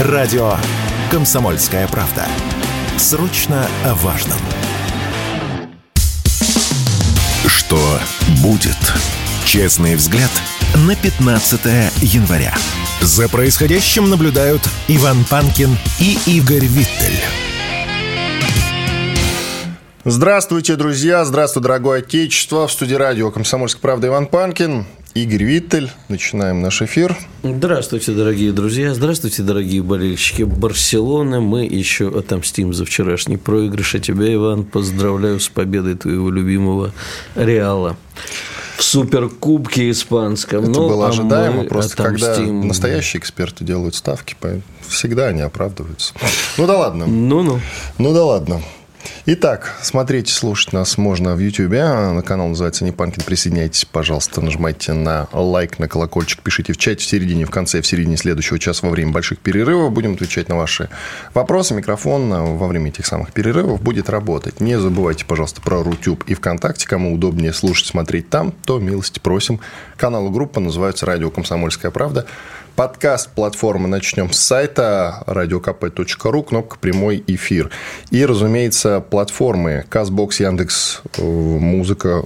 Радио «Комсомольская правда». Срочно о важном. Что будет? Честный взгляд на 15 января. За происходящим наблюдают Иван Панкин и Игорь Виттель. Здравствуйте, друзья! Здравствуй, дорогое отечество! В студии радио «Комсомольская правда» Иван Панкин. Игорь Виттель. Начинаем наш эфир. Здравствуйте, дорогие друзья. Здравствуйте, дорогие болельщики Барселоны. Мы еще отомстим за вчерашний проигрыш. А тебя, Иван, поздравляю с победой твоего любимого Реала в суперкубке испанском. Это ну, было а ожидаемо, мы просто когда отомстим. настоящие эксперты делают ставки, всегда они оправдываются. Ну да ладно. Ну-ну. Ну да ладно. Итак, смотреть, слушать нас можно в YouTube. На канал называется Непанкин. Присоединяйтесь, пожалуйста, нажимайте на лайк, на колокольчик, пишите в чате в середине, в конце, в середине следующего часа во время больших перерывов. Будем отвечать на ваши вопросы. Микрофон во время этих самых перерывов будет работать. Не забывайте, пожалуйста, про Рутюб и ВКонтакте. Кому удобнее слушать, смотреть там, то милости просим. Канал и группа называются «Радио Комсомольская правда». Подкаст платформы начнем с сайта radiokp.ru, кнопка «Прямой эфир». И, разумеется, платформы CastBox, Яндекс, Музыка,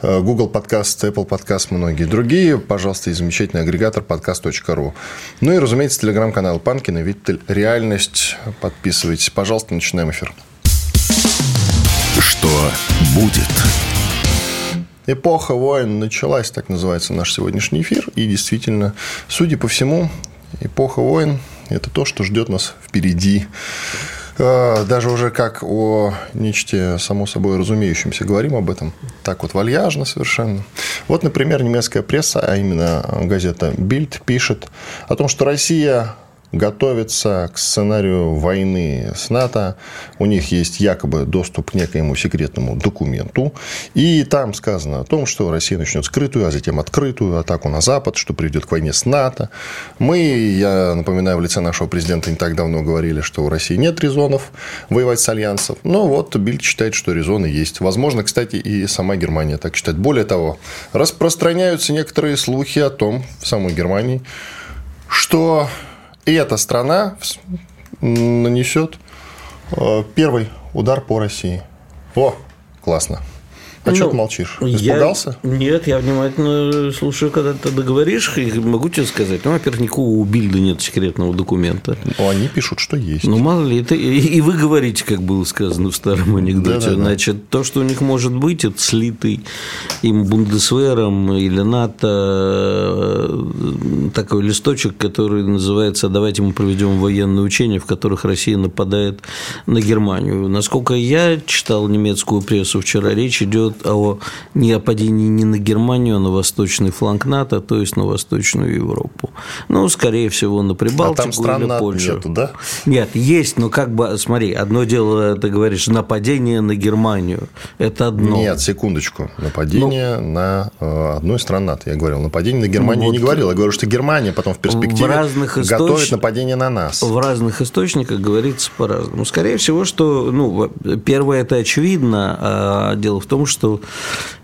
Google Подкаст, Apple Подкаст, многие другие. Пожалуйста, и замечательный агрегатор подкаст.ру. Ну и, разумеется, телеграм-канал Панкина, Виттель, Реальность. Подписывайтесь. Пожалуйста, начинаем эфир. Что будет? Эпоха войн началась, так называется наш сегодняшний эфир. И действительно, судя по всему, эпоха войн – это то, что ждет нас впереди. Даже уже как о нечто само собой разумеющемся говорим об этом. Так вот вальяжно совершенно. Вот, например, немецкая пресса, а именно газета Bild пишет о том, что Россия готовятся к сценарию войны с НАТО. У них есть якобы доступ к некоему секретному документу. И там сказано о том, что Россия начнет скрытую, а затем открытую атаку на Запад, что приведет к войне с НАТО. Мы, я напоминаю, в лице нашего президента не так давно говорили, что у России нет резонов воевать с альянсом. Но вот Бильд считает, что резоны есть. Возможно, кстати, и сама Германия так считает. Более того, распространяются некоторые слухи о том, в самой Германии, что и эта страна нанесет первый удар по России. О, классно. А ну, что ты молчишь? Испугался? Я... Нет, я внимательно слушаю, когда ты договоришь, и могу тебе сказать. Ну, во-первых, никакого у Бильда нет секретного документа. Ну, они пишут, что есть. Ну, мало ли, это... и вы говорите, как было сказано в старом анекдоте. Да, да, Значит, да. то, что у них может быть, это слитый им Бундесвером или НАТО э, такой листочек, который называется «Давайте мы проведем военные учения, в которых Россия нападает на Германию». Насколько я читал немецкую прессу вчера, речь идет идет о не нападении не на Германию, а на восточный фланг НАТО, то есть на Восточную Европу. Ну, скорее всего, на Прибалтику а там стран или Польшу. Нету, да? Нет, есть, но как бы, смотри, одно дело, ты говоришь, нападение на Германию. Это одно. Нет, секундочку. Нападение ну, на э, одну из стран НАТО. Я говорил, нападение на Германию вот, я не говорил. Я говорю, что Германия потом в перспективе в разных готовит источ... нападение на нас. В разных источниках говорится по-разному. Скорее всего, что, ну, первое, это очевидно. А дело в том, что что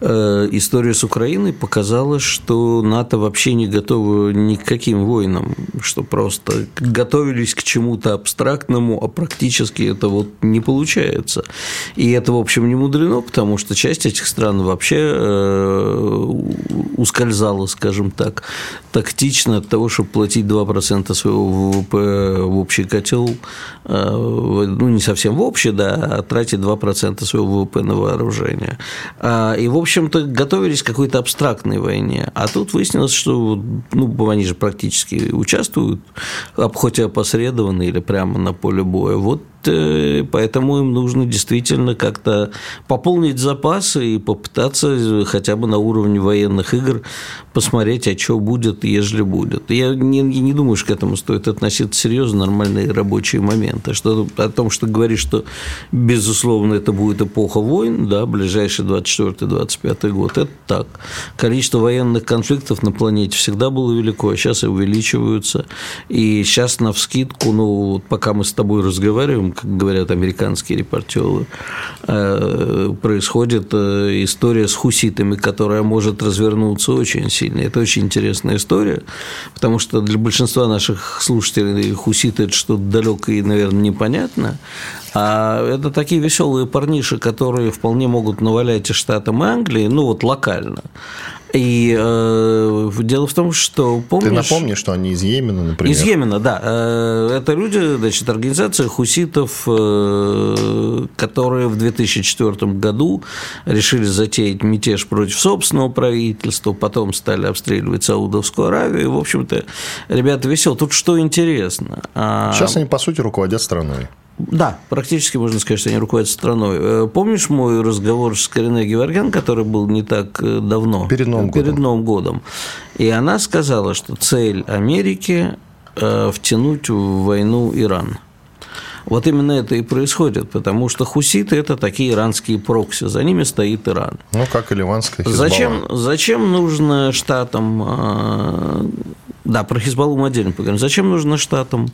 э, история с Украиной показала, что НАТО вообще не готово ни к каким войнам, что просто готовились к чему-то абстрактному, а практически это вот не получается. И это, в общем, не мудрено, потому что часть этих стран вообще э, ускользала, скажем так, тактично от того, чтобы платить 2% своего ВВП в общий котел, э, ну, не совсем в общий, да, а тратить 2% своего ВВП на вооружение. А, и, в общем-то, готовились к какой-то абстрактной войне. А тут выяснилось, что ну, они же практически участвуют, хоть и опосредованно или прямо на поле боя. Вот поэтому им нужно действительно как-то пополнить запасы и попытаться хотя бы на уровне военных игр посмотреть, а что будет, ежели будет. Я не, не думаю, что к этому стоит относиться серьезно, нормальные рабочие моменты. Что, о том, что говоришь, что, безусловно, это будет эпоха войн, да, ближайший 24-25 год, это так. Количество военных конфликтов на планете всегда было велико, а сейчас и увеличиваются. И сейчас на вскидку, ну, пока мы с тобой разговариваем, как говорят американские репортеры, э, происходит э, история с хуситами, которая может развернуться очень сильно. Это очень интересная история, потому что для большинства наших слушателей хуситы – это что-то далекое и, наверное, непонятно. А это такие веселые парниши, которые вполне могут навалять и штатам Англии, ну вот локально. И э, дело в том, что помнишь... Ты напомни, что они из Йемена, например. Из Йемена, да. Э, это люди, значит, организация хуситов, э, которые в 2004 году решили затеять мятеж против собственного правительства, потом стали обстреливать Саудовскую Аравию. В общем-то, ребята веселые. Тут что интересно. А Сейчас они, по сути, руководят страной. Да, практически можно сказать, что они руководят страной. Э, помнишь мой разговор с Кариной Геворгян, который был не так э, давно? Перед Новым Перед годом. Новым годом. И она сказала, что цель Америки э, втянуть в войну Иран. Вот именно это и происходит, потому что хуситы – это такие иранские прокси, за ними стоит Иран. Ну, как и ливанская Хизбалла. Зачем, зачем нужно штатам да, про Хизбаллу мы отдельно поговорим. Зачем нужно штатам?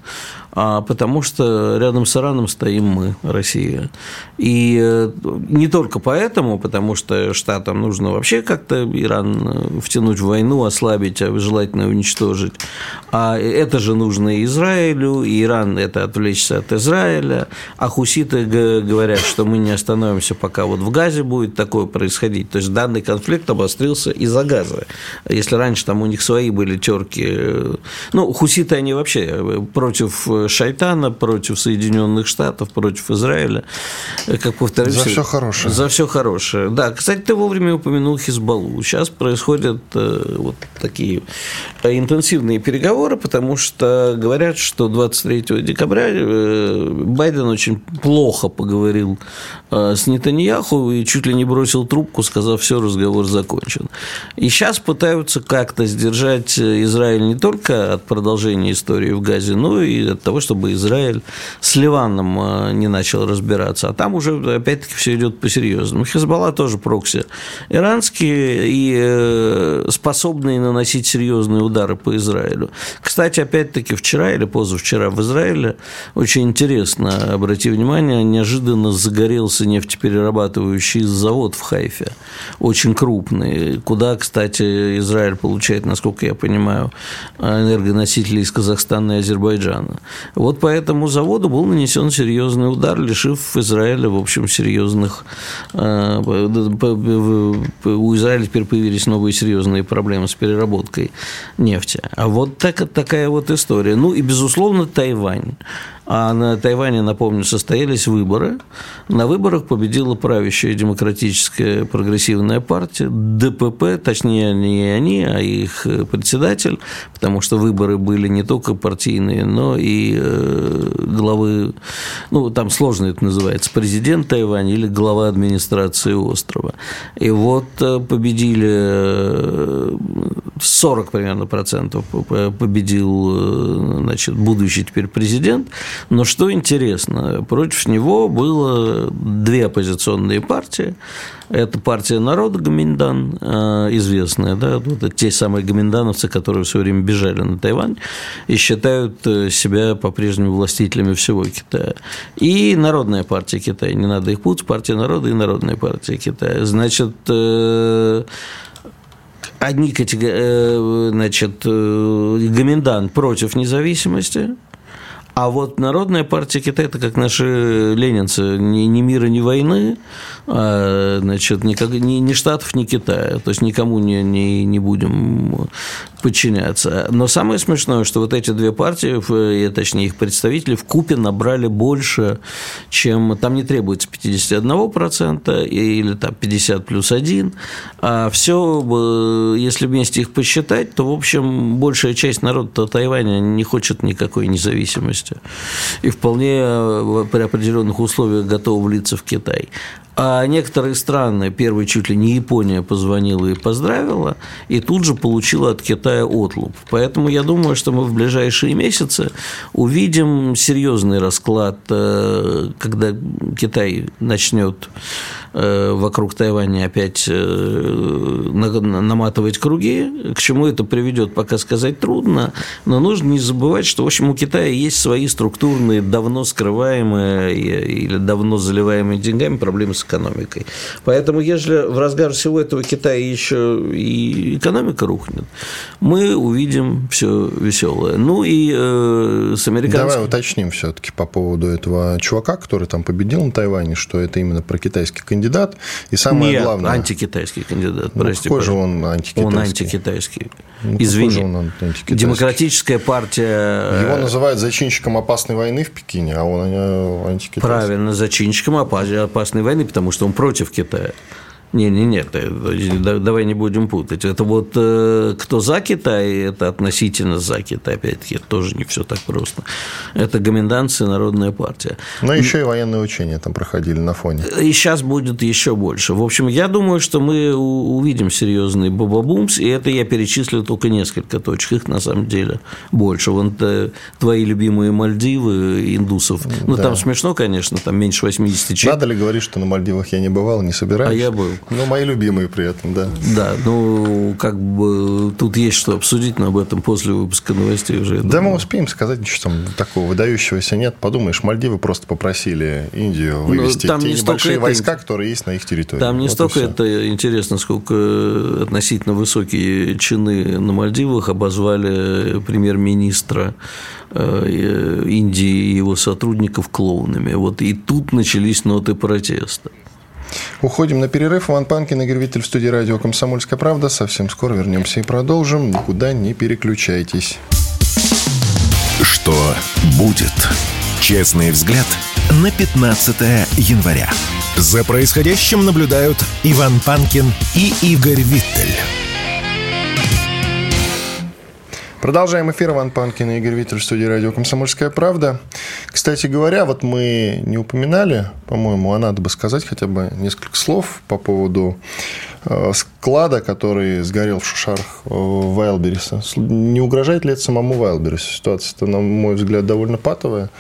А, потому что рядом с Ираном стоим мы, Россия. И э, не только поэтому, потому что штатам нужно вообще как-то Иран э, втянуть в войну, ослабить, а желательно уничтожить. А это же нужно и Израилю, и Иран – это отвлечься от Израиля. А хуситы говорят, что мы не остановимся, пока вот в Газе будет такое происходить. То есть данный конфликт обострился из-за Газа. Если раньше там у них свои были терки ну, хуситы, они вообще против шайтана, против Соединенных Штатов, против Израиля, как повторюсь. За все хорошее. За все хорошее. Да, кстати, ты вовремя упомянул Хизбаллу. Сейчас происходят э, вот такие интенсивные переговоры, потому что говорят, что 23 декабря э, Байден очень плохо поговорил э, с Нетаньяху и чуть ли не бросил трубку, сказав, все, разговор закончен. И сейчас пытаются как-то сдержать Израиль не только от продолжения истории в Газе, но и от того, чтобы Израиль с Ливаном э, не начал разбираться. А там уже, опять-таки, все идет по-серьезному. Хизбалла тоже прокси иранские и э, способные наносить серьезные удары по Израилю. Кстати, опять-таки, вчера или позавчера в Израиле, очень интересно, обрати внимание, неожиданно загорелся нефтеперерабатывающий завод в Хайфе, очень крупный, куда, кстати, Израиль получает, насколько я понимаю, энергоносителей из Казахстана и Азербайджана. Вот по этому заводу был нанесен серьезный удар, лишив Израиля, в общем, серьезных... Э, у Израиля теперь появились новые серьезные проблемы с переработкой нефти. А вот так, такая вот история. Ну и, безусловно, Тайвань. А на Тайване, напомню, состоялись выборы. На выборах победила правящая демократическая прогрессивная партия, ДПП, точнее, не они, а их председатель, потому что выборы были не только партийные, но и э, главы, ну, там сложно это называется, президент Тайваня или глава администрации острова. И вот э, победили 40 э, примерно процентов победил значит, будущий теперь президент, но что интересно, против него было две оппозиционные партии. Это партия народа Гаминдан, э, известная, да, вот те самые гаминдановцы, которые все время бежали на Тайвань и считают э, себя по-прежнему властителями всего Китая. И Народная партия Китая, не надо их путать, партия народа и Народная партия Китая. Значит, э, одни значит, Гоминдан против независимости, а вот Народная партия Китая – это как наши ленинцы, ни, ни мира, ни войны, а, значит, ни, ни, ни Штатов, ни Китая. То есть никому не, не, не будем подчиняться. Но самое смешное, что вот эти две партии, точнее их представители, в купе набрали больше, чем там не требуется 51% или там 50 плюс 1, а все, если вместе их посчитать, то, в общем, большая часть народа Тайваня не хочет никакой независимости и вполне при определенных условиях готова влиться в Китай. А некоторые страны, первый чуть ли не Япония, позвонила и поздравила, и тут же получила от Китая отлуп. Поэтому я думаю, что мы в ближайшие месяцы увидим серьезный расклад, э, когда Китай начнет э, вокруг Тайваня опять наматывать круги. К чему это приведет, пока сказать трудно, но нужно не забывать, что, в общем, у Китая есть свои структурные, давно скрываемые или давно заливаемые деньгами проблемы с экономикой. Поэтому, если в разгар всего этого Китая еще и экономика рухнет, мы увидим все веселое. Ну и э, с американцами... Давай уточним все-таки по поводу этого чувака, который там победил на Тайване, что это именно про китайский кандидат. И самое Нет, главное... антикитайский кандидат, ну, прости. Какой же он антикитайский? Он антикитайский. Ну, Извини. Он антикитайский? Демократическая партия... Его называют зачинщиком опасной войны в Пекине, а он э, антикитайский. Правильно, зачинщиком опасной войны, потому что он против Китая. Не, не, нет, давай не будем путать. Это вот э, кто за Китай, это относительно за Китай, опять-таки, тоже не все так просто. Это гоминданция, народная партия. Но еще и военные учения там проходили на фоне. И сейчас будет еще больше. В общем, я думаю, что мы увидим серьезный бабабумс, и это я перечислил только несколько точек, их на самом деле больше. Вон э, твои любимые Мальдивы, индусов. Ну, да. там смешно, конечно, там меньше 80 человек. Надо ли говорить, что на Мальдивах я не бывал, не собираюсь? А я был. Ну, мои любимые при этом, да. Да, ну, как бы тут есть что обсудить, но об этом после выпуска новостей уже. Да, мы успеем сказать, ничего там такого выдающегося нет. Подумаешь, Мальдивы просто попросили Индию ну, вывести там те не небольшие войска, это... которые есть на их территории. Там не вот столько это интересно, сколько относительно высокие чины на Мальдивах обозвали премьер-министра э, Индии и его сотрудников клоунами. Вот и тут начались ноты протеста. Уходим на перерыв. Иван Панкин, Игорь Виттель в студии радио «Комсомольская правда». Совсем скоро вернемся и продолжим. Никуда не переключайтесь. Что будет? Честный взгляд на 15 января. За происходящим наблюдают Иван Панкин и Игорь Виттель. Продолжаем эфир. Иван Панкин и Игорь Виттель в студии радио «Комсомольская правда». Кстати говоря, вот мы не упоминали, по-моему, а надо бы сказать хотя бы несколько слов по поводу э, склада, который сгорел в шушарах э, Вайлбериса. Не угрожает ли это самому Вайлберису? Ситуация-то, на мой взгляд, довольно патовая.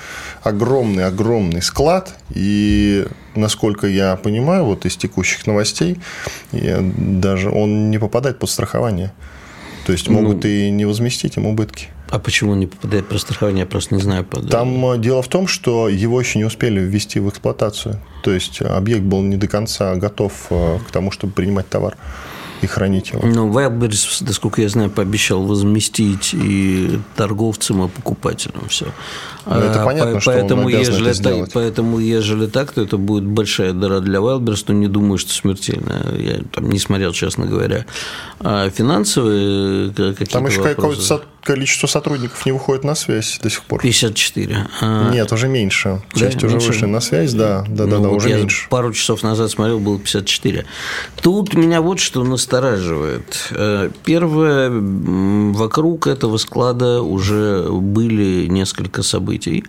Огромный-огромный склад. И, насколько я понимаю, вот из текущих новостей, даже он не попадает под страхование. То есть могут ну, и не возместить им убытки. А почему не попадает под страхование? Я просто не знаю. Под... Там э, дело в том, что его еще не успели ввести в эксплуатацию. То есть объект был не до конца готов э, к тому, чтобы принимать товар и хранить его. Ну, Wildberries, насколько я знаю, пообещал возместить и торговцам, и покупателям все. Ну, это а, понятно, по, что поэтому, он ежели это сделать. Поэтому, ежели так, то это будет большая дыра для Wildberries, но не думаю, что смертельная. Я там не смотрел, честно говоря. А финансовые какие-то Там еще какое-то количество сотрудников не выходит на связь до сих пор. 54. А... Нет, уже меньше. Часть да, уже меньше? вышли на связь, да, да, ну, да, да, уже я меньше. Пару часов назад смотрел, было 54. Тут меня вот что настораживает. Э, первое, вокруг этого склада уже были несколько событий.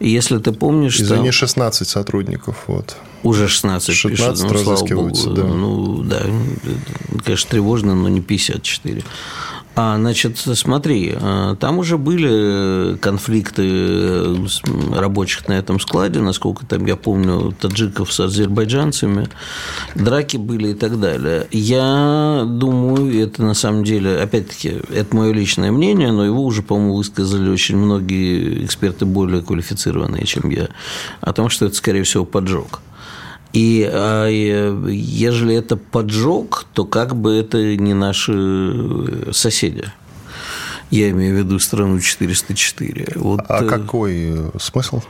Если ты помнишь... Извини, там... 16 сотрудников. Вот. Уже 16, 16 пишут. Ну, слава богу. Да. Ну, да, конечно, тревожно, но не 54. А, значит, смотри, а, там уже были конфликты э, рабочих на этом складе, насколько там я помню, таджиков с азербайджанцами, драки были и так далее. Я думаю, это на самом деле, опять-таки, это мое личное мнение, но его уже, по-моему, высказали очень многие эксперты более квалифицированные, чем я, о том, что это, скорее всего, поджог. И а, ежели это поджог, то как бы это не наши э, соседи. Я имею в виду страну 404. Вот, а э, какой смысл?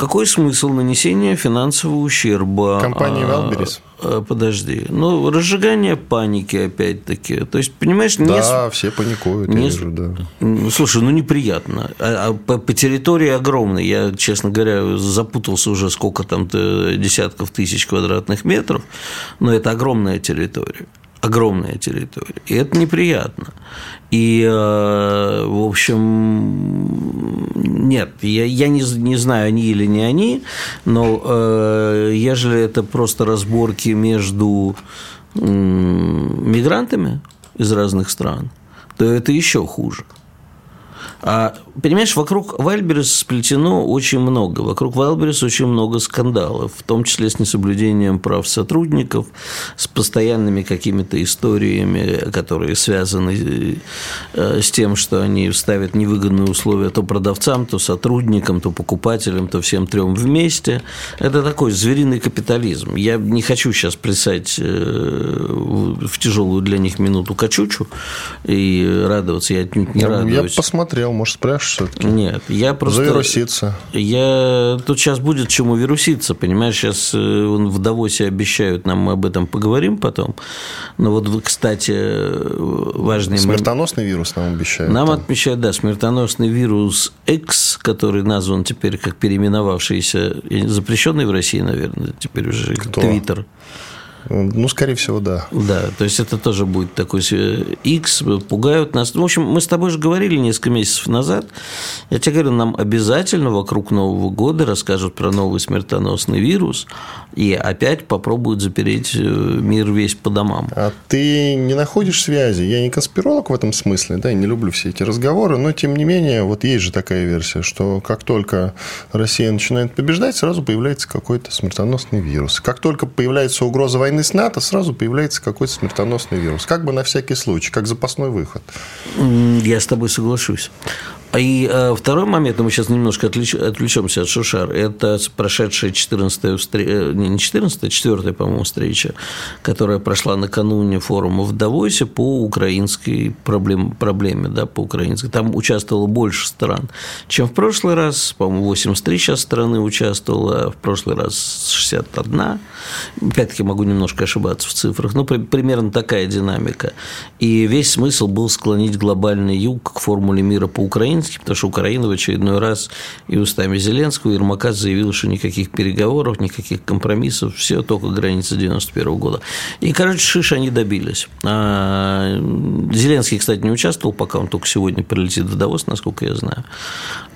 Какой смысл нанесения финансового ущерба? Компании Валберис? А, подожди. Ну, разжигание паники, опять-таки. То есть, понимаешь, Да, не... все паникуют, не... я вижу, да. Слушай, ну, неприятно. А, а по, по территории огромной. Я, честно говоря, запутался уже сколько там десятков тысяч квадратных метров. Но это огромная территория огромная территория. И это неприятно. И, э, в общем, нет, я, я не, не знаю, они или не они, но э, ежели это просто разборки между э, мигрантами из разных стран, то это еще хуже. А, понимаешь, вокруг Вайльберес сплетено очень много. Вокруг Вайльберес очень много скандалов, в том числе с несоблюдением прав сотрудников, с постоянными какими-то историями, которые связаны э, с тем, что они ставят невыгодные условия то продавцам, то сотрудникам, то покупателям, то всем трем вместе. Это такой звериный капитализм. Я не хочу сейчас писать э, в тяжелую для них минуту качучу и радоваться. Я отнюдь не радуюсь. Я посмотрел хотел, может, спрашиваешь все-таки? Нет, я просто... Завируситься. Я... Тут сейчас будет чему вируситься, понимаешь? Сейчас э, в Давосе обещают, нам мы об этом поговорим потом. Но вот, кстати, важный... Смертоносный вирус нам обещают. Нам там. отмечают, да, смертоносный вирус X, который назван теперь как переименовавшийся, запрещенный в России, наверное, теперь уже Твиттер. Ну, скорее всего, да. Да, то есть это тоже будет такой X, пугают нас. В общем, мы с тобой же говорили несколько месяцев назад. Я тебе говорю, нам обязательно вокруг Нового года расскажут про новый смертоносный вирус и опять попробуют запереть э, мир весь по домам. А ты не находишь связи? Я не конспиролог в этом смысле, да, я не люблю все эти разговоры, но тем не менее, вот есть же такая версия, что как только Россия начинает побеждать, сразу появляется какой-то смертоносный вирус. Как только появляется угроза войны войны с НАТО сразу появляется какой-то смертоносный вирус. Как бы на всякий случай, как запасной выход. Я с тобой соглашусь. И э, второй момент, мы сейчас немножко отвлеч, отвлечемся от Шушар, это прошедшая 14 встреча, э, не 14 а 4 по-моему, встреча, которая прошла накануне форума в Давосе по украинской проблем, проблеме, да, по украинской. Там участвовало больше стран, чем в прошлый раз, по-моему, 83 сейчас страны участвовало, а в прошлый раз 61. Опять-таки могу немножко ошибаться в цифрах, но примерно такая динамика. И весь смысл был склонить глобальный юг к формуле мира по Украине, Зеленский, потому что Украина в очередной раз и устами Зеленского, Ермака заявил, что никаких переговоров, никаких компромиссов, все только граница 91 года. И, короче, шиш они добились. А Зеленский, кстати, не участвовал, пока он только сегодня прилетит в Давос, насколько я знаю.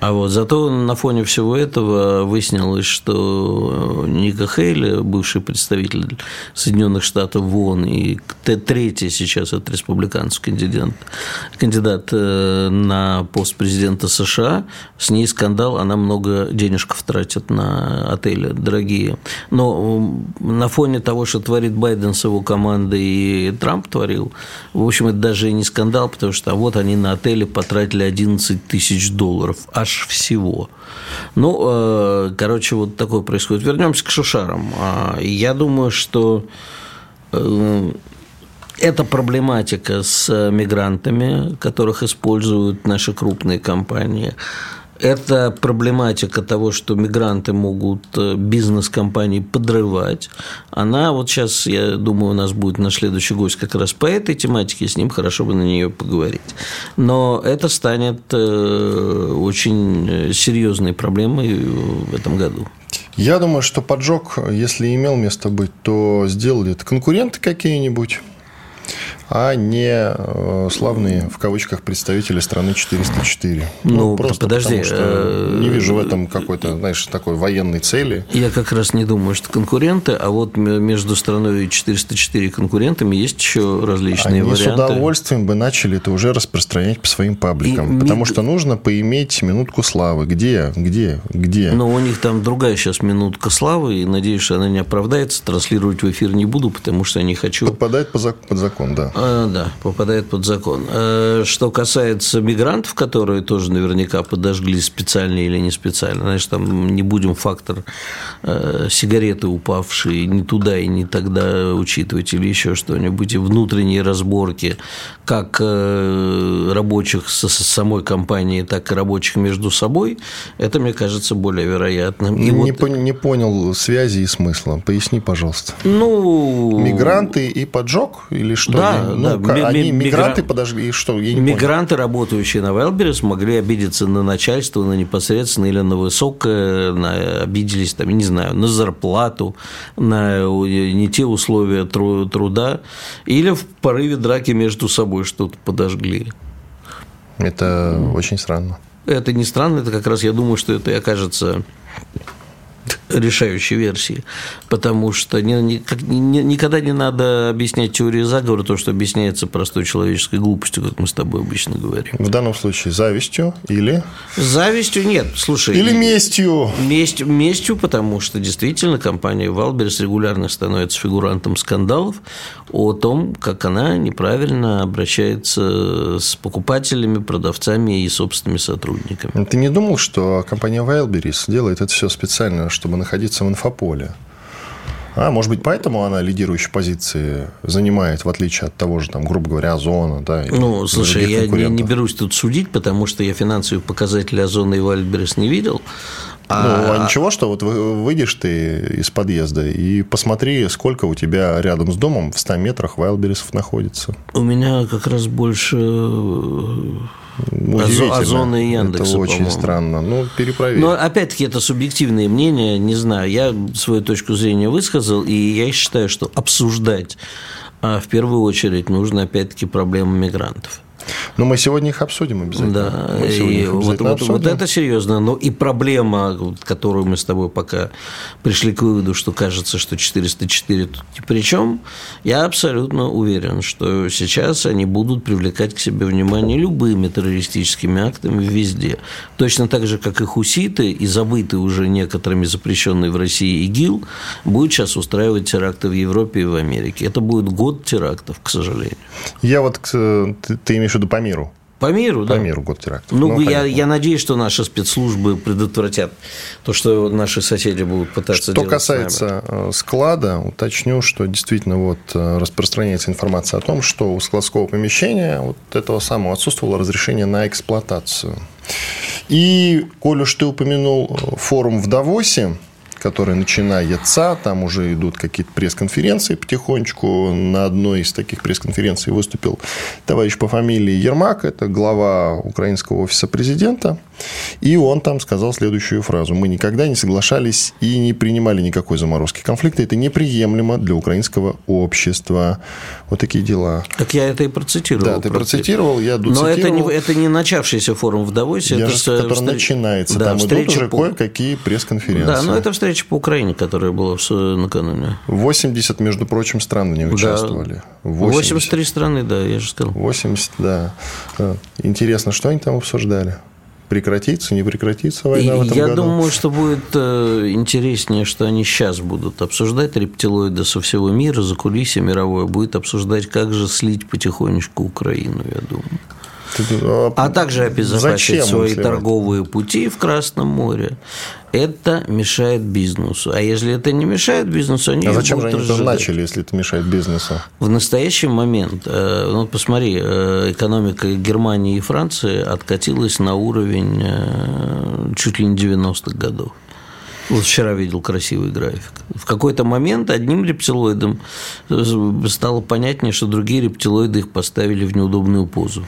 А вот зато на фоне всего этого выяснилось, что Ника Хейли, бывший представитель Соединенных Штатов в ООН и третий сейчас от республиканцев кандидат, кандидат э, на пост президента президента США, с ней скандал, она много денежков тратит на отели дорогие. Но на фоне того, что творит Байден с его командой и Трамп творил, в общем, это даже не скандал, потому что а вот они на отеле потратили 11 тысяч долларов, аж всего. Ну, э, короче, вот такое происходит. Вернемся к шушарам. А, я думаю, что э, это проблематика с мигрантами, которых используют наши крупные компании. Это проблематика того, что мигранты могут э, бизнес-компании подрывать. Она вот сейчас, я думаю, у нас будет на следующий гость как раз по этой тематике, с ним хорошо бы на нее поговорить. Но это станет э, очень э, серьезной проблемой в этом году. Я думаю, что поджог, если имел место быть, то сделали это конкуренты какие-нибудь а не э, славные, в кавычках, представители страны 404. Ну, ну просто подожди. Потому, что э, не вижу в этом какой-то, знаешь, такой военной цели. Я как раз не думаю, что конкуренты, а вот между страной 404 конкурентами есть еще различные Они варианты. с удовольствием бы начали это уже распространять по своим пабликам, и потому ми... что нужно поиметь минутку славы. Где? Где? Где? Но у них там другая сейчас минутка славы, и надеюсь, что она не оправдается. Транслировать в эфир не буду, потому что я не хочу... Подпадает под закон, да. А, да, попадает под закон. Э, что касается мигрантов, которые тоже наверняка подожгли специально или не специально, знаешь, там не будем фактор э, сигареты упавшие не туда и не тогда учитывать или еще что-нибудь, и внутренние разборки как э, рабочих с самой компанией, так и рабочих между собой, это, мне кажется, более вероятным. И не, вот... по, не понял связи и смысла. Поясни, пожалуйста. Ну... Мигранты и поджог или что? Да, ну, да. Они мигранты мигра... подожгли, и что? Я не мигранты, понял. работающие на Велберес, могли обидеться на начальство, на непосредственно или на высокое, на, обиделись, там, не знаю, на зарплату, на не те условия труда, или в порыве драки между собой что-то подожгли. Это очень странно. Это не странно, это как раз я думаю, что это окажется решающей версии, потому что ни, ни, ни, никогда не надо объяснять теорию заговора, то, что объясняется простой человеческой глупостью, как мы с тобой обычно говорим. В данном случае завистью или? Завистью нет, слушай. Или местью. Месть, местью, потому что действительно компания Wildberries регулярно становится фигурантом скандалов о том, как она неправильно обращается с покупателями, продавцами и собственными сотрудниками. Ты не думал, что компания Wildberries делает это все специально, чтобы находиться в инфополе? А, может быть, поэтому она лидирующие позиции занимает, в отличие от того же, там, грубо говоря, Озона, да? Ну, слушай, я не, не берусь тут судить, потому что я финансовые показатели Озона и Вальберес не видел. А... Ну, а ничего, что вот выйдешь ты из подъезда и посмотри, сколько у тебя рядом с домом в 100 метрах Вайлдберрисов находится. У меня как раз больше Озона и Яндекса, Это очень странно. Ну, перепроверь. Но, опять-таки, это субъективное мнение, не знаю. Я свою точку зрения высказал, и я считаю, что обсуждать а, в первую очередь нужно, опять-таки, проблему мигрантов. Но мы сегодня их обсудим обязательно. Да, и вот, вот, вот это серьезно. Но и проблема, которую мы с тобой пока пришли к выводу, что кажется, что 404 тут ни при чем, я абсолютно уверен, что сейчас они будут привлекать к себе внимание любыми террористическими актами везде. Точно так же, как и хуситы, и забытый уже некоторыми запрещенный в России ИГИЛ, будет сейчас устраивать теракты в Европе и в Америке. Это будет год терактов, к сожалению. Я вот, ты, ты имеешь виду по миру? По миру, да. По миру год терактов. Ну, ну я, я надеюсь, что наши спецслужбы предотвратят то, что наши соседи будут пытаться что делать. Что касается э, склада, уточню, что действительно вот э, распространяется информация о том, что у складского помещения вот этого самого отсутствовало разрешение на эксплуатацию. И, коль уж ты упомянул э, форум в Давосе, который начинается, там уже идут какие-то пресс-конференции потихонечку. На одной из таких пресс-конференций выступил товарищ по фамилии Ермак, это глава украинского офиса президента. И он там сказал следующую фразу. Мы никогда не соглашались и не принимали никакой заморозки конфликта. Это неприемлемо для украинского общества. Вот такие дела. Так я это и процитировал. Да, ты процитировал, я доцитировал. Но это не, это не начавшийся форум в Давосе. Я это же, который встр... начинается. Да, там идут уже по... кое-какие пресс-конференции. Да, но это встреча по Украине, которая была накануне. 80, между прочим, стран не участвовали. Да. 80. 83 страны, да, я же сказал. 80, да. Интересно, что они там обсуждали? Прекратится, не прекратится война в этом я году? думаю, что будет э, интереснее, что они сейчас будут обсуждать рептилоиды со всего мира, за кулисье мировое, будет обсуждать, как же слить потихонечку Украину, я думаю. А, а также обезопасить свои торговые пути в Красном море. Это мешает бизнесу. А если это не мешает бизнесу, они А зачем же они это начали, если это мешает бизнесу? В настоящий момент, э, ну, посмотри, э, экономика Германии и Франции откатилась на уровень э, чуть ли не 90-х годов. Вот вчера видел красивый график. В какой-то момент одним рептилоидом стало понятнее, что другие рептилоиды их поставили в неудобную позу.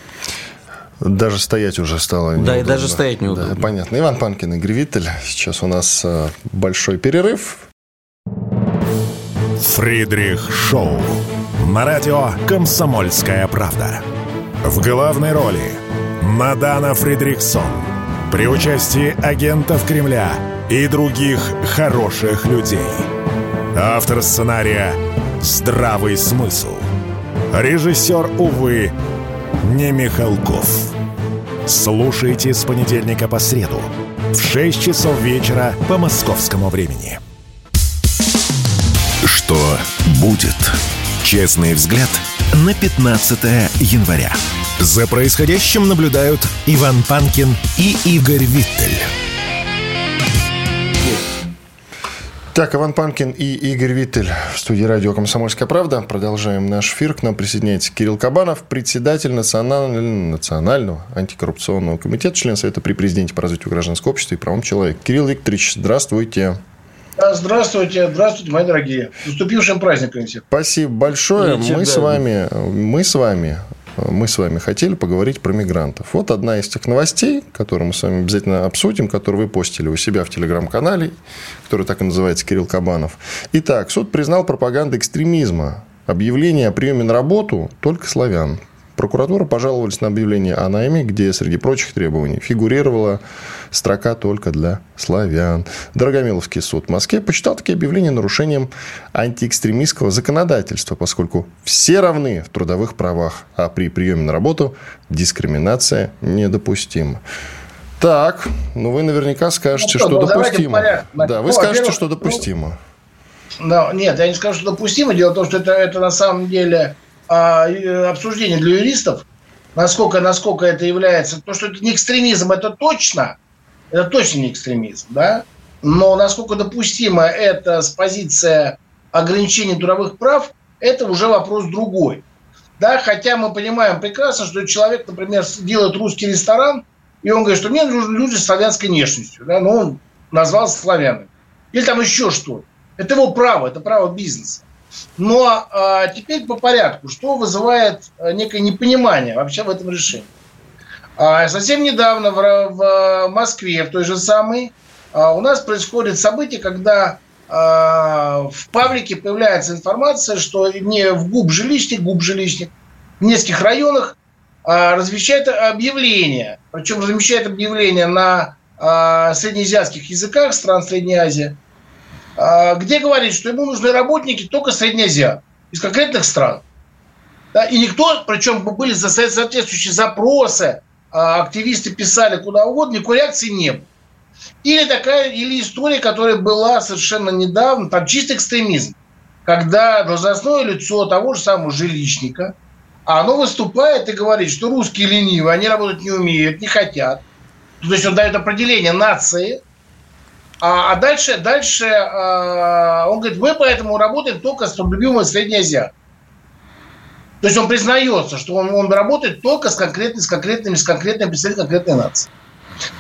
Даже стоять уже стало неудобно. Да, и даже стоять неудобно. Да, понятно. Иван Панкин и Гривитель. Сейчас у нас э, большой перерыв. Фридрих Шоу. На радио «Комсомольская правда». В главной роли Мадана Фридрихсон. При участии агентов Кремля и других хороших людей. Автор сценария «Здравый смысл». Режиссер, увы, не Михалков. Слушайте с понедельника по среду в 6 часов вечера по московскому времени. Что будет? Честный взгляд на 15 января. За происходящим наблюдают Иван Панкин и Игорь Виттель. Так, Иван Панкин и Игорь Виттель в студии радио «Комсомольская правда». Продолжаем наш эфир. К нам присоединяется Кирилл Кабанов, председатель национального, национального антикоррупционного комитета, член Совета при президенте по развитию гражданского общества и правам человека. Кирилл Викторович, здравствуйте. Здравствуйте, здравствуйте, мои дорогие. С наступившим праздником всех. Спасибо большое. Мы с вами, мы с вами мы с вами хотели поговорить про мигрантов. Вот одна из тех новостей, которую мы с вами обязательно обсудим, которую вы постили у себя в телеграм-канале, который так и называется Кирилл Кабанов. Итак, суд признал пропаганду экстремизма. Объявление о приеме на работу только славян. Прокуратура пожаловалась на объявление о найме, где среди прочих требований фигурировало Строка только для славян. Дорогомиловский суд в Москве посчитал такие объявления нарушением антиэкстремистского законодательства, поскольку все равны в трудовых правах, а при приеме на работу дискриминация недопустима. Так, ну вы наверняка скажете, ну, что, что допустимо. Да, вы ну, скажете, что допустимо. Ну, нет, я не скажу, что допустимо. Дело в том, что это, это на самом деле обсуждение для юристов, насколько, насколько это является. То, что это не экстремизм, это точно. Это точно не экстремизм, да? Но насколько допустимо это с позиции ограничения трудовых прав, это уже вопрос другой. Да, хотя мы понимаем прекрасно, что человек, например, делает русский ресторан – и он говорит, что мне нужны люди с славянской внешностью. Да? Но он назвался славянами. Или там еще что-то. Это его право, это право бизнеса. Но а, теперь по порядку. Что вызывает а, некое непонимание вообще в этом решении? А, совсем недавно в, в Москве, в той же самой, а, у нас происходит событие, когда а, в паблике появляется информация, что не в ГУБ жилищник, ГУБ жилищник в нескольких районах а, размещает объявление, причем размещает объявление на а, среднеазиатских языках стран Средней Азии, где говорит, что ему нужны работники только Среднеазиат, из конкретных стран. Да, и никто, причем были соответствующие запросы, активисты писали куда угодно, никакой реакции не было. Или такая, или история, которая была совершенно недавно, там чистый экстремизм, когда должностное лицо того же самого жилищника – а оно выступает и говорит, что русские ленивые, они работать не умеют, не хотят. То есть он дает определение нации, а, а дальше, дальше а, он говорит, мы поэтому работаем только с любимой Средней Азией. То есть он признается, что он, он работает только с конкретными, с конкретными, с конкретными представителями конкретной нации.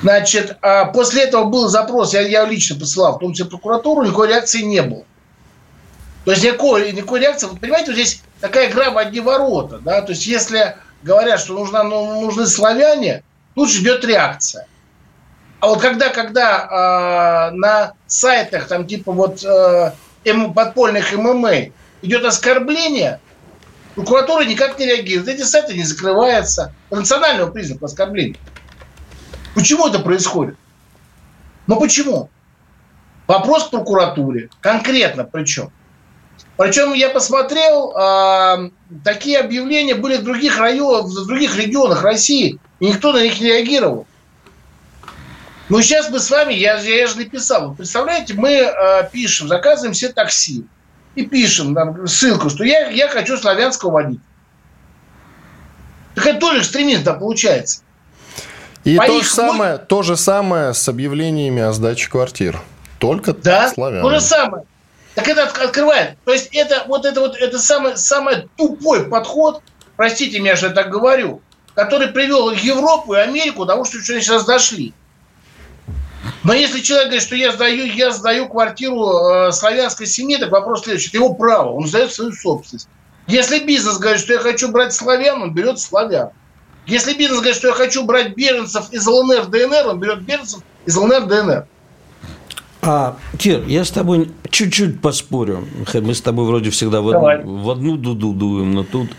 Значит, а после этого был запрос, я, я лично посылал, в том числе прокуратуру, никакой реакции не было. То есть никакой, никакой реакции. Вы понимаете, вот здесь такая игра в одни ворота. Да? То есть если говорят, что нужна, ну, нужны славяне, тут ждет реакция. А вот когда, когда э, на сайтах, там типа вот э, подпольных ММА идет оскорбление, прокуратура никак не реагирует. Эти сайты не закрываются. По национальному признаку оскорбления. Почему это происходит? Ну почему? Вопрос к прокуратуре. Конкретно причем. Причем я посмотрел, э, такие объявления были в других районах, в других регионах России, и никто на них не реагировал. Ну, сейчас мы с вами, я, я же написал, представляете, мы э, пишем, заказываем все такси и пишем там, ссылку, что я, я хочу славянского водителя. Так это тоже экстремизм, да, получается. И то же, самое, то же самое с объявлениями о сдаче квартир. Только да, славян. То же самое. Так это открывает. То есть это вот это вот это самый, самый тупой подход, простите меня, что я так говорю, который привел Европу и Америку к тому, что сейчас дошли. Но если человек говорит, что я сдаю, я сдаю квартиру э, славянской семье, так вопрос следующий. Это его право, он сдает свою собственность. Если бизнес говорит, что я хочу брать славян, он берет славян. Если бизнес говорит, что я хочу брать беженцев из ЛНР, ДНР, он берет беженцев из ЛНР, ДНР. А, Кир, я с тобой чуть-чуть поспорю. Мы с тобой вроде всегда в, одну, в одну дуду дуем, но тут...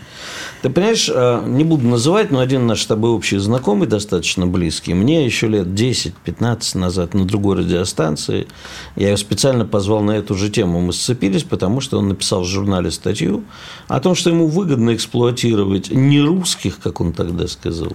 Ты понимаешь, а, не буду называть, но один наш с тобой общий знакомый, достаточно близкий, мне еще лет 10-15 назад на другой радиостанции, я его специально позвал на эту же тему, мы сцепились, потому что он написал в журнале статью о том, что ему выгодно эксплуатировать не русских, как он тогда сказал,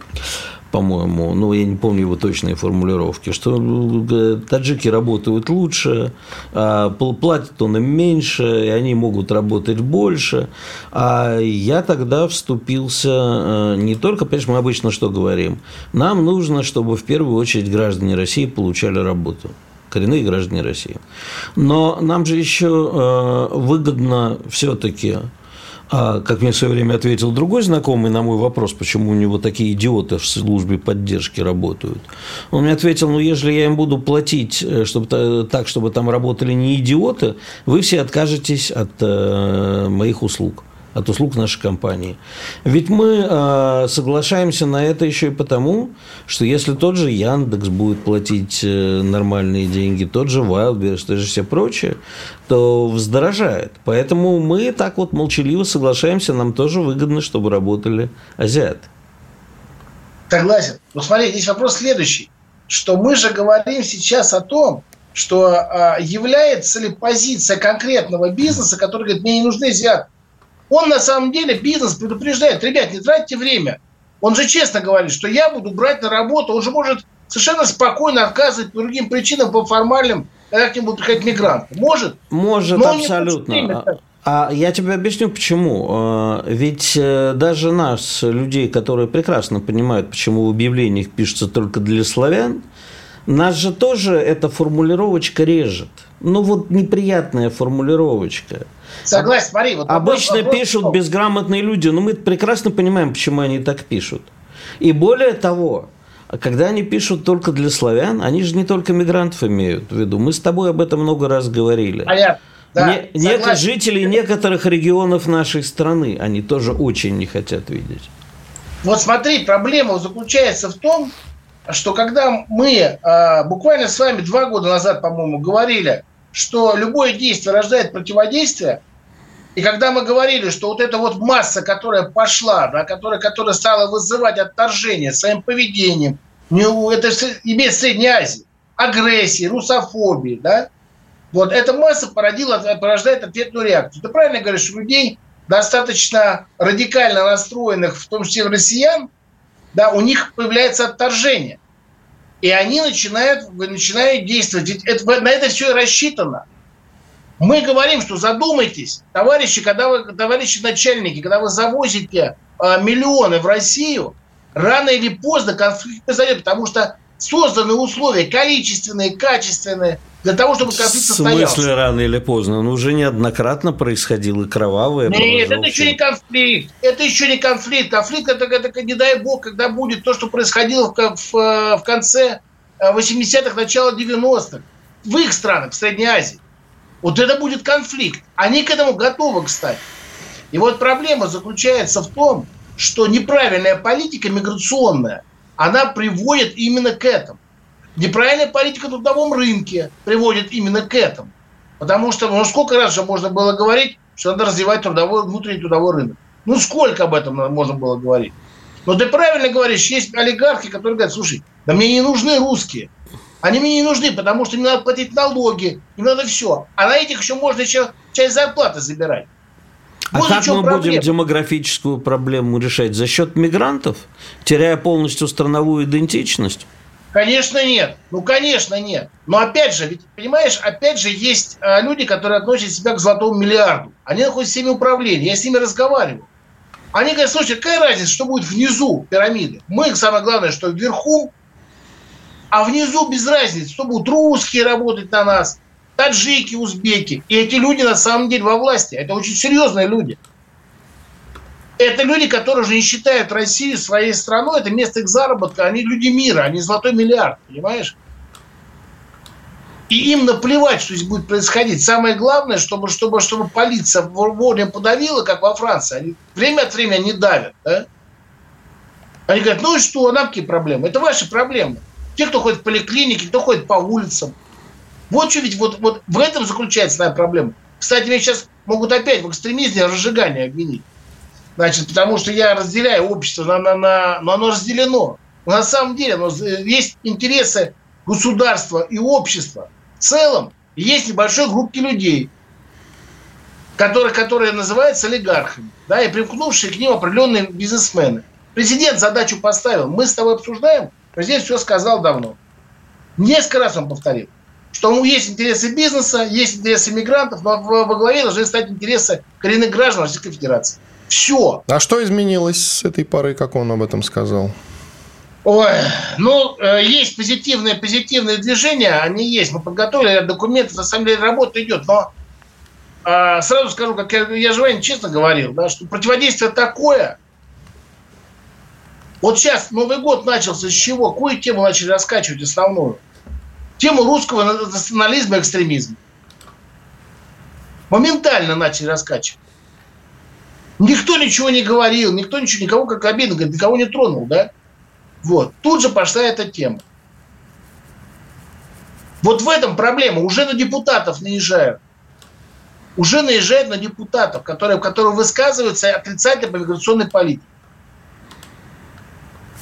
по-моему, ну, я не помню его точные формулировки, что э, таджики работают лучше, а платят он им меньше, и они могут работать больше. А я тогда вступился э, не только, понимаешь, мы обычно что говорим, нам нужно, чтобы в первую очередь граждане России получали работу коренные граждане России. Но нам же еще э, выгодно все-таки а, как мне в свое время ответил другой знакомый на мой вопрос, почему у него такие идиоты в службе поддержки работают, он мне ответил, ну, если я им буду платить э, чтобы, так, чтобы там работали не идиоты, вы все откажетесь от э, моих услуг от услуг нашей компании. Ведь мы э, соглашаемся на это еще и потому, что если тот же Яндекс будет платить э, нормальные деньги, тот же Wildberries, то же все прочее, то вздорожает. Поэтому мы так вот молчаливо соглашаемся, нам тоже выгодно, чтобы работали азиаты. Согласен. Но смотри, здесь вопрос следующий. что мы же говорим сейчас о том, что а, является ли позиция конкретного бизнеса, который говорит, мне не нужны взятки. Он на самом деле, бизнес предупреждает, ребят, не тратьте время. Он же честно говорит, что я буду брать на работу, он же может совершенно спокойно отказывать по другим причинам, по формальным, когда к нему будут приходить мигранты. Может? Может, Но абсолютно. А я тебе объясню почему. А, ведь э, даже нас, людей, которые прекрасно понимают, почему в объявлениях пишется только для славян, нас же тоже эта формулировочка режет. Ну вот неприятная формулировочка. Согласен, смотри. Вот Обычно вопрос, пишут вопрос. безграмотные люди, но мы прекрасно понимаем, почему они так пишут. И более того, когда они пишут только для славян, они же не только мигрантов имеют в виду. Мы с тобой об этом много раз говорили. Понятно. Да, не, не, жителей некоторых регионов нашей страны они тоже очень не хотят видеть. Вот смотри, проблема заключается в том, что когда мы э, буквально с вами два года назад, по-моему, говорили, что любое действие рождает противодействие, и когда мы говорили, что вот эта вот масса, которая пошла, да, которая, которая стала вызывать отторжение своим поведением, это имеет Средняя Азия, агрессии, русофобии, да, вот эта масса породила, порождает ответную реакцию. Ты правильно говоришь, у людей достаточно радикально настроенных, в том числе россиян, да, у них появляется отторжение. И они начинают, начинают действовать. Ведь это, на это все и рассчитано. Мы говорим, что задумайтесь, товарищи, когда вы, товарищи начальники, когда вы завозите э, миллионы в Россию, рано или поздно конфликт произойдет, потому что созданы условия количественные, качественные, для того, чтобы конфликт состоялся. В смысле рано или поздно? Он уже неоднократно происходил и кровавое. Нет, это еще не конфликт. Это еще не конфликт. Конфликт это, это, не дай бог, когда будет то, что происходило в, в, в конце 80-х, э, начало 90-х. В их странах, в Средней Азии. Вот это будет конфликт. Они к этому готовы, кстати. И вот проблема заключается в том, что неправильная политика миграционная, она приводит именно к этому. Неправильная политика на трудовом рынке приводит именно к этому. Потому что, ну, сколько раз же можно было говорить, что надо развивать трудовой, внутренний трудовой рынок. Ну, сколько об этом можно было говорить? Но ты правильно говоришь, есть олигархи, которые говорят, слушай, да мне не нужны русские. Они мне не нужны, потому что мне надо платить налоги, им надо все. А на этих еще можно еще часть зарплаты забирать. А вот как мы проблема. будем демографическую проблему решать? За счет мигрантов, теряя полностью страновую идентичность? Конечно, нет. Ну, конечно, нет. Но опять же, ведь, понимаешь, опять же, есть а, люди, которые относят себя к золотому миллиарду. Они находятся в системе управления. Я с ними разговариваю. Они говорят, слушай, какая разница, что будет внизу пирамиды? Мы, самое главное, что вверху, а внизу без разницы, что будут русские работать на нас, таджики, узбеки. И эти люди на самом деле во власти. Это очень серьезные люди. Это люди, которые уже не считают Россию своей страной, это место их заработка, они люди мира, они золотой миллиард, понимаешь? И им наплевать, что здесь будет происходить. Самое главное, чтобы, чтобы, чтобы полиция вовремя подавила, как во Франции. Они, время от времени они давят. Да? Они говорят, ну и что, нам какие проблемы? Это ваши проблемы. Те, кто ходит в поликлинике, кто ходит по улицам. Вот что ведь вот, вот в этом заключается наша проблема. Кстати, меня сейчас могут опять в экстремизме разжигания обвинить. Значит, потому что я разделяю общество, на, на, на, но оно разделено. Но на самом деле оно, есть интересы государства и общества в целом, есть небольшой группки людей, которые, которые называются олигархами, да, и примкнувшие к ним определенные бизнесмены. Президент задачу поставил, мы с тобой обсуждаем, президент все сказал давно. Несколько раз он повторил, что есть интересы бизнеса, есть интересы мигрантов, но во главе должны стать интересы коренных граждан Российской Федерации. Все. А что изменилось с этой поры, как он об этом сказал? Ой, ну, э, есть позитивные, позитивные движения, они есть. Мы подготовили документы, на самом деле работа идет. Но э, сразу скажу, как я, я же честно говорил, да, что противодействие такое. Вот сейчас Новый год начался с чего? Какую тему начали раскачивать основную? Тему русского национализма и экстремизма. Моментально начали раскачивать. Никто ничего не говорил, никто ничего, никого как обидно, говорит, никого не тронул, да? Вот. Тут же пошла эта тема. Вот в этом проблема. Уже на депутатов наезжают. Уже наезжают на депутатов, которые, которые высказываются отрицательно по миграционной политике.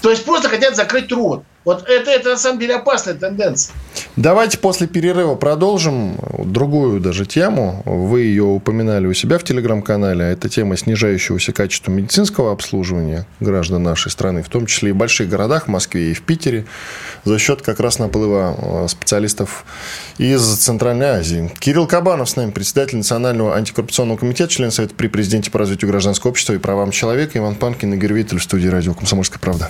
То есть просто хотят закрыть рот. Вот это, это на самом деле опасная тенденция. Давайте после перерыва продолжим другую даже тему. Вы ее упоминали у себя в телеграм-канале. Это тема снижающегося качества медицинского обслуживания граждан нашей страны, в том числе и в больших городах, в Москве и в Питере, за счет как раз наплыва э, специалистов из Центральной Азии. Кирилл Кабанов с нами, председатель Национального антикоррупционного комитета, член Совета при президенте по развитию гражданского общества и правам человека, Иван Панкин, Игорь Виттель в студии радио «Комсомольская правда».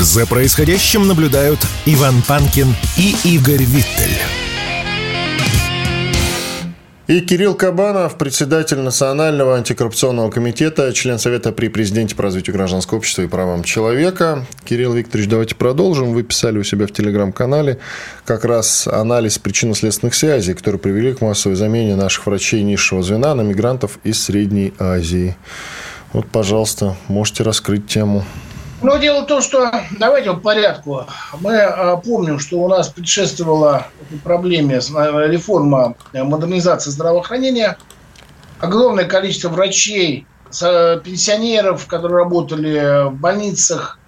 За происходящим наблюдают Иван Панкин и Игорь Виттель. И Кирилл Кабанов, председатель Национального антикоррупционного комитета, член Совета при президенте по развитию гражданского общества и правам человека. Кирилл Викторович, давайте продолжим. Вы писали у себя в телеграм-канале как раз анализ причинно-следственных связей, которые привели к массовой замене наших врачей низшего звена на мигрантов из Средней Азии. Вот, пожалуйста, можете раскрыть тему. Ну, дело в том, что давайте по порядку. Мы э, помним, что у нас предшествовала проблеме реформа э, модернизации здравоохранения. Огромное количество врачей, пенсионеров, которые работали в больницах,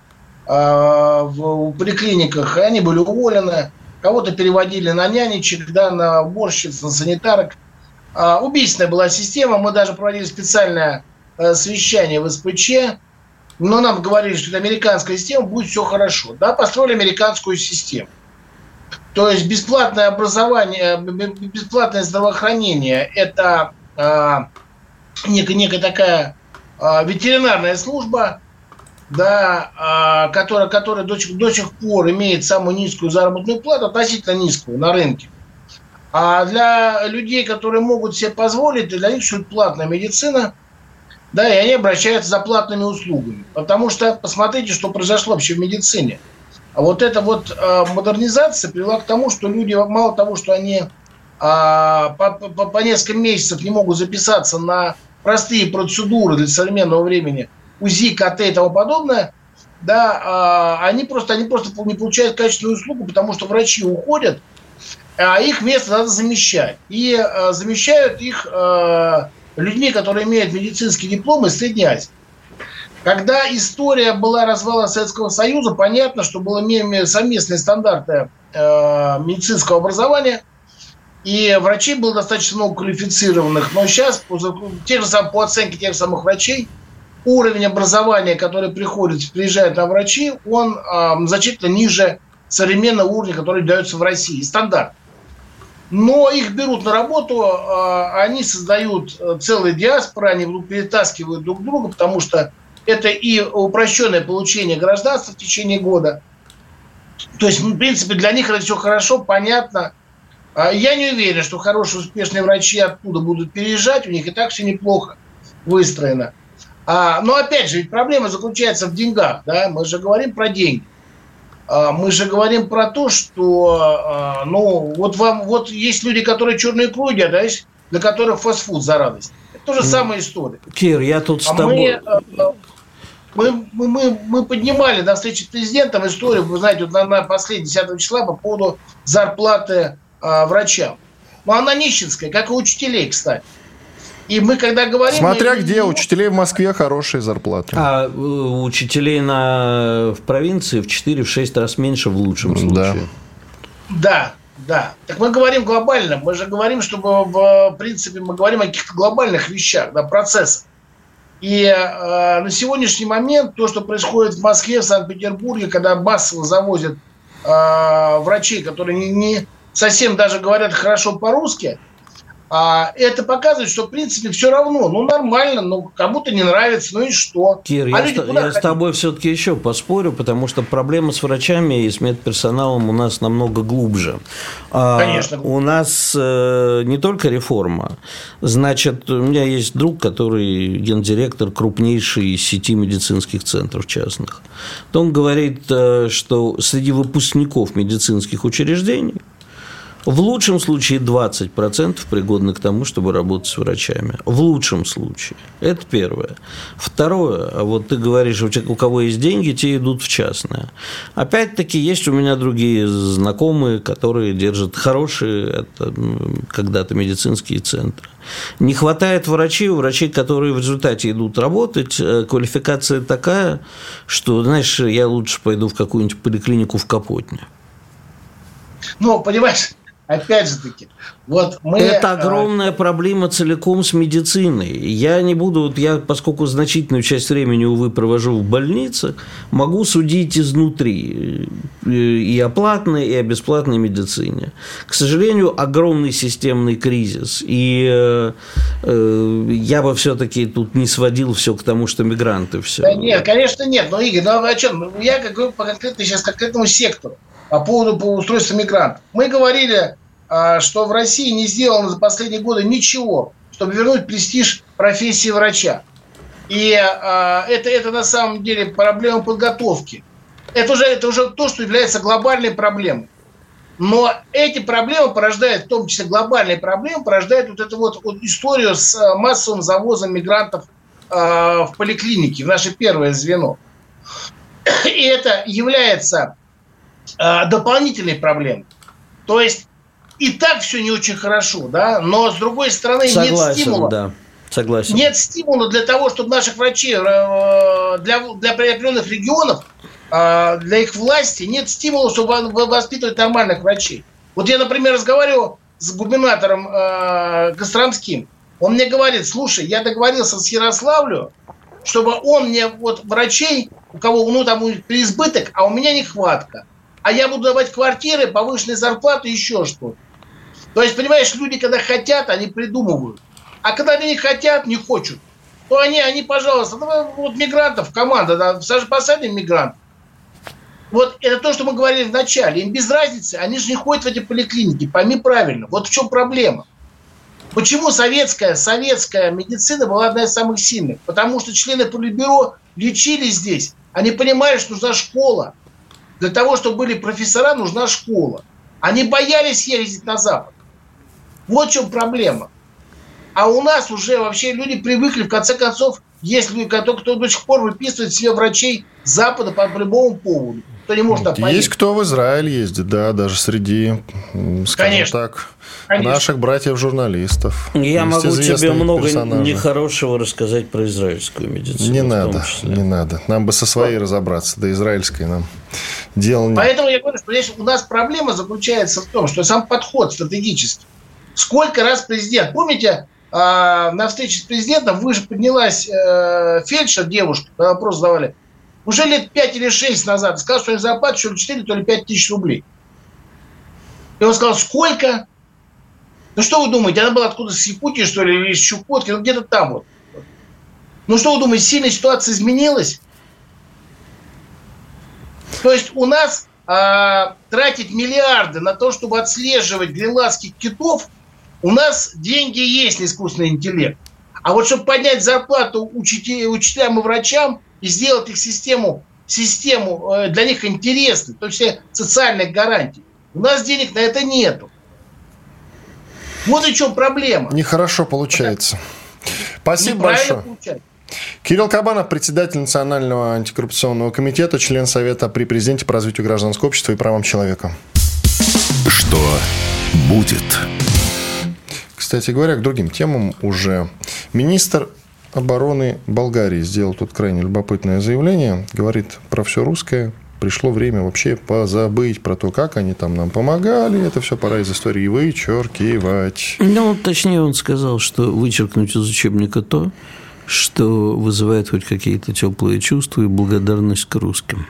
э, в поликлиниках, они были уволены. Кого-то переводили на нянечек, да, на уборщиц, на санитарок. Убийственная была система. Мы даже проводили специальное совещание в СПЧ, но нам говорили, что это американская система, будет все хорошо. Да, построили американскую систему. То есть бесплатное образование, бесплатное здравоохранение – это э, некая, некая такая э, ветеринарная служба, да, э, которая, которая до, до сих пор имеет самую низкую заработную плату, относительно низкую на рынке. А для людей, которые могут себе позволить, для них существует платная медицина – да, и они обращаются за платными услугами. Потому что посмотрите, что произошло вообще в медицине. А вот эта вот э, модернизация привела к тому, что люди, мало того, что они э, по, по, по несколько месяцев не могут записаться на простые процедуры для современного времени, УЗИ, КТ и тому подобное, да, э, они просто, они просто не получают качественную услугу, потому что врачи уходят, а их место надо замещать. И э, замещают их э, людьми, которые имеют медицинский диплом из Средней Азии. Когда история была развала Советского Союза, понятно, что были совместные стандарты э, медицинского образования, и врачей было достаточно много квалифицированных. Но сейчас, по, те же по оценке тех самых врачей, уровень образования, который приходит, приезжает на врачи, он э, значительно ниже современного уровня, который дается в России. Стандарт но их берут на работу, а, они создают э, целые диаспоры, они перетаскивают друг друга, потому что это и упрощенное получение гражданства в течение года. То есть, в принципе, для них это все хорошо, понятно. А я не уверен, что хорошие, успешные врачи оттуда будут переезжать, у них и так все неплохо выстроено. А, но опять же, ведь проблема заключается в деньгах, да, мы же говорим про деньги. А, мы же говорим про то, что, а, ну, вот вам, вот есть люди, которые черные едят, да, для которых фастфуд за радость. Это тоже самая история. Кир, я тут с а тобой... Мы, мы, мы, мы поднимали на встрече с президентом историю, вы знаете, вот на, на последний 10 числа по поводу зарплаты э, врачам. Но она нищенская, как и учителей, кстати. И мы когда говорим... Смотря где, учителей в Москве хорошие зарплаты. А учителей на... в провинции в 4-6 раз меньше в лучшем случае. Да. да, да. Так мы говорим глобально. Мы же говорим, чтобы в принципе мы говорим о каких-то глобальных вещах, да, процессах. И э, на сегодняшний момент то, что происходит в Москве, в Санкт-Петербурге, когда массово завозят э, врачей, которые не, не совсем даже говорят хорошо по-русски, а, это показывает, что, в принципе, все равно, ну, нормально, ну, кому-то не нравится, ну и что? Кир, а я, с, я с тобой все-таки еще поспорю, потому что проблема с врачами и с медперсоналом у нас намного глубже. А, Конечно. У нас э, не только реформа. Значит, у меня есть друг, который гендиректор крупнейшей сети медицинских центров частных. То он говорит, э, что среди выпускников медицинских учреждений В лучшем случае 20% пригодны к тому, чтобы работать с врачами. В лучшем случае. Это первое. Второе. Вот ты говоришь, у кого есть деньги, те идут в частное. Опять-таки, есть у меня другие знакомые, которые держат хорошие когда-то медицинские центры. Не хватает врачей, у врачей, которые в результате идут работать, э, квалификация такая, что, знаешь, я лучше пойду в какую-нибудь поликлинику в Капотне. Ну, понимаешь, опять же таки, вот мы... Это а, огромная проблема целиком с медициной. Я не буду, вот я, поскольку значительную часть времени, увы, провожу в больнице, могу судить изнутри э, и о платной, и о бесплатной медицине. К сожалению, огромный системный кризис. И э, э, я бы все-таки тут не сводил все к тому, что мигранты все. Да нет, конечно, нет. Но, Игорь, ну о чем? Я говорю по конкретно сейчас конкретному сектору по поводу по устройства мигрантов. Мы говорили, а, что в России не сделано за последние годы ничего, чтобы вернуть престиж профессии врача. И а, это, это на самом деле проблема подготовки. Это уже, это уже то, что является глобальной проблемой. Но эти проблемы порождают, в том числе глобальные проблемы, порождают вот эту вот, вот историю с а, массовым завозом мигрантов э, в поликлинике, в наше первое звено. И это является э, дополнительной проблемой. То есть и так все не очень хорошо, да, но с другой стороны Согласен, нет стимула. Да. Согласен. Нет стимула для того, чтобы наших врачей, э, для, для определенных регионов, э, для их власти, нет стимула, чтобы воспитывать нормальных врачей. Вот я, например, разговаривал с губернатором э, Костромским. Он мне говорит, слушай, я договорился с Ярославлю, чтобы он мне вот врачей, у кого ну там переизбыток, а у меня нехватка а я буду давать квартиры, повышенные зарплаты, еще что-то. То есть, понимаешь, люди, когда хотят, они придумывают. А когда они не хотят, не хочут, то они, они пожалуйста, вот мигрантов, команда, да, посадим мигрантов. Вот это то, что мы говорили в начале. Им без разницы, они же не ходят в эти поликлиники, пойми правильно. Вот в чем проблема. Почему советская, советская медицина была одна из самых сильных? Потому что члены Политбюро лечили здесь. Они понимали, что нужна школа, для того, чтобы были профессора, нужна школа. Они боялись ездить на Запад. Вот в чем проблема. А у нас уже вообще люди привыкли, в конце концов, если кто, кто до сих пор выписывает себе врачей Запада по, по любому поводу, кто не может поехать. Есть кто в Израиль ездит, да, даже среди, скажем Конечно. так, Конечно. наших братьев-журналистов. Я могу тебе много персонажей. нехорошего рассказать про израильскую медицину. Не надо, не надо. Нам бы со своей вот. разобраться, да израильской нам дело нет. Поэтому я говорю, что здесь у нас проблема заключается в том, что сам подход стратегический. Сколько раз президент, помните, а, на встрече с президентом вы же поднялась э, фельдшер, девушка, вопрос задавали, уже лет 5 или 6 назад, сказал, что зарплата еще 4, то ли 5 тысяч рублей. И он сказал, сколько? Ну что вы думаете, она была откуда с Якутии, что ли, или из Чукотки, ну где-то там вот. Ну что вы думаете, сильно ситуация изменилась? То есть у нас а, тратить миллиарды на то, чтобы отслеживать гренландских китов, у нас деньги есть на искусственный интеллект. А вот чтобы поднять зарплату учителям и врачам и сделать их систему, систему э, для них интересной, то есть социальных гарантий, у нас денег на это нету. Вот и чем проблема. Нехорошо получается. Спасибо большое. Получается. Кирилл Кабанов, председатель Национального антикоррупционного комитета, член Совета при президенте по развитию гражданского общества и правам человека. Что будет? Кстати говоря, к другим темам уже. Министр обороны Болгарии сделал тут крайне любопытное заявление. Говорит про все русское. Пришло время вообще позабыть про то, как они там нам помогали. Это все пора из истории вычеркивать. Ну, точнее, он сказал, что вычеркнуть из учебника то, что вызывает хоть какие-то теплые чувства и благодарность к русским.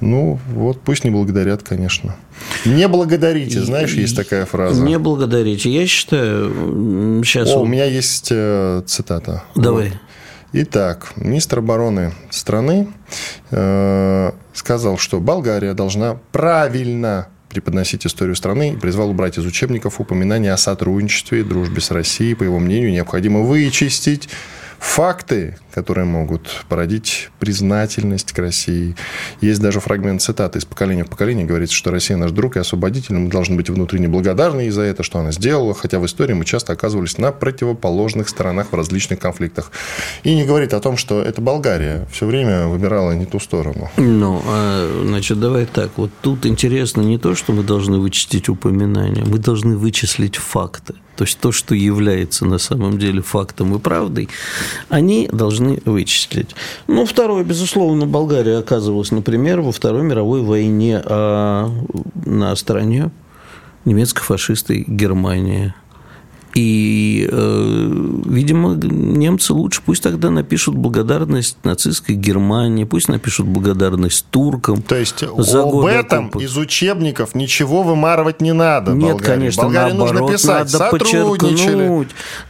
Ну, вот пусть не благодарят, конечно. Не благодарите, знаешь, есть такая фраза. Не благодарите. Я считаю, сейчас... О, у меня есть э, цитата. Давай. Итак, министр обороны страны э, сказал, что Болгария должна правильно преподносить историю страны и призвал убрать из учебников упоминания о сотрудничестве и дружбе с Россией. По его мнению, необходимо вычистить факты, которые могут породить признательность к России. Есть даже фрагмент цитаты из поколения в поколение, говорится, что Россия наш друг и освободитель, мы должны быть внутренне благодарны за это, что она сделала, хотя в истории мы часто оказывались на противоположных сторонах в различных конфликтах. И не говорит о том, что это Болгария все время выбирала не ту сторону. Ну, а, значит, давай так. Вот тут интересно не то, что мы должны вычистить упоминания, мы должны вычислить факты то есть то, что является на самом деле фактом и правдой, они должны вычислить. Ну, второе, безусловно, Болгария оказывалась, например, во Второй мировой войне а на стороне немецко-фашистой Германии – и, э, видимо, немцы лучше пусть тогда напишут благодарность нацистской Германии, пусть напишут благодарность туркам. То есть за об этом оккупа. из учебников ничего вымарывать не надо. Нет, Болгарии. конечно, Болгарии наоборот, нужно писать. надо подчеркнуть,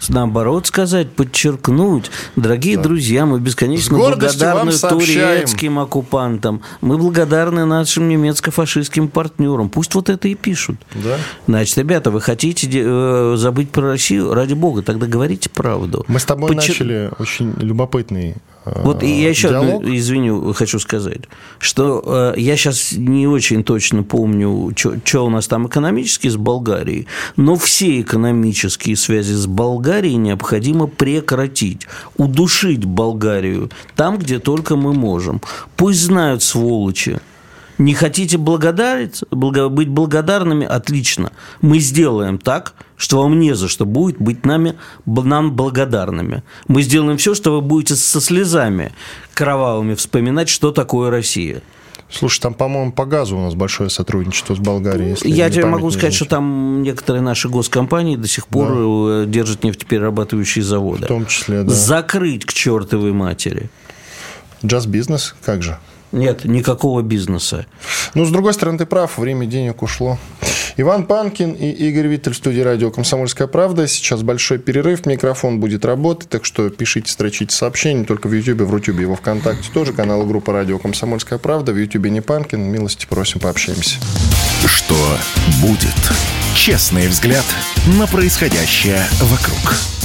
наоборот сказать, подчеркнуть. Дорогие да. друзья, мы бесконечно благодарны турецким оккупантам, мы благодарны нашим немецко-фашистским партнерам. Пусть вот это и пишут. Да. Значит, ребята, вы хотите э, забыть про Россию, ради бога, тогда говорите правду. Мы с тобой Почему... начали очень любопытный э, вот и я еще, диалог. извини, хочу сказать, что э, я сейчас не очень точно помню, что у нас там экономически с Болгарией, но все экономические связи с Болгарией необходимо прекратить, удушить Болгарию там, где только мы можем. Пусть знают сволочи, не хотите благодарить, быть благодарными? Отлично. Мы сделаем так, что вам не за что будет быть нами, нам благодарными. Мы сделаем все, что вы будете со слезами кровавыми вспоминать, что такое Россия. Слушай, там, по-моему, по газу у нас большое сотрудничество с Болгарией. Если Я тебе могу сказать, что там некоторые наши госкомпании до сих пор да. Э, держат нефтеперерабатывающие заводы. В том числе, да. Закрыть к чертовой матери. Джаз-бизнес, как же? Нет, никакого бизнеса. Ну, с другой стороны, ты прав, время денег ушло. Иван Панкин и Игорь Виттель в студии радио «Комсомольская правда». Сейчас большой перерыв, микрофон будет работать, так что пишите, строчите сообщения, только в Ютьюбе, в Рутюбе его ВКонтакте тоже, канал группа радио «Комсомольская правда», в Ютьюбе не Панкин, милости просим, пообщаемся. Что будет? Честный взгляд на происходящее вокруг.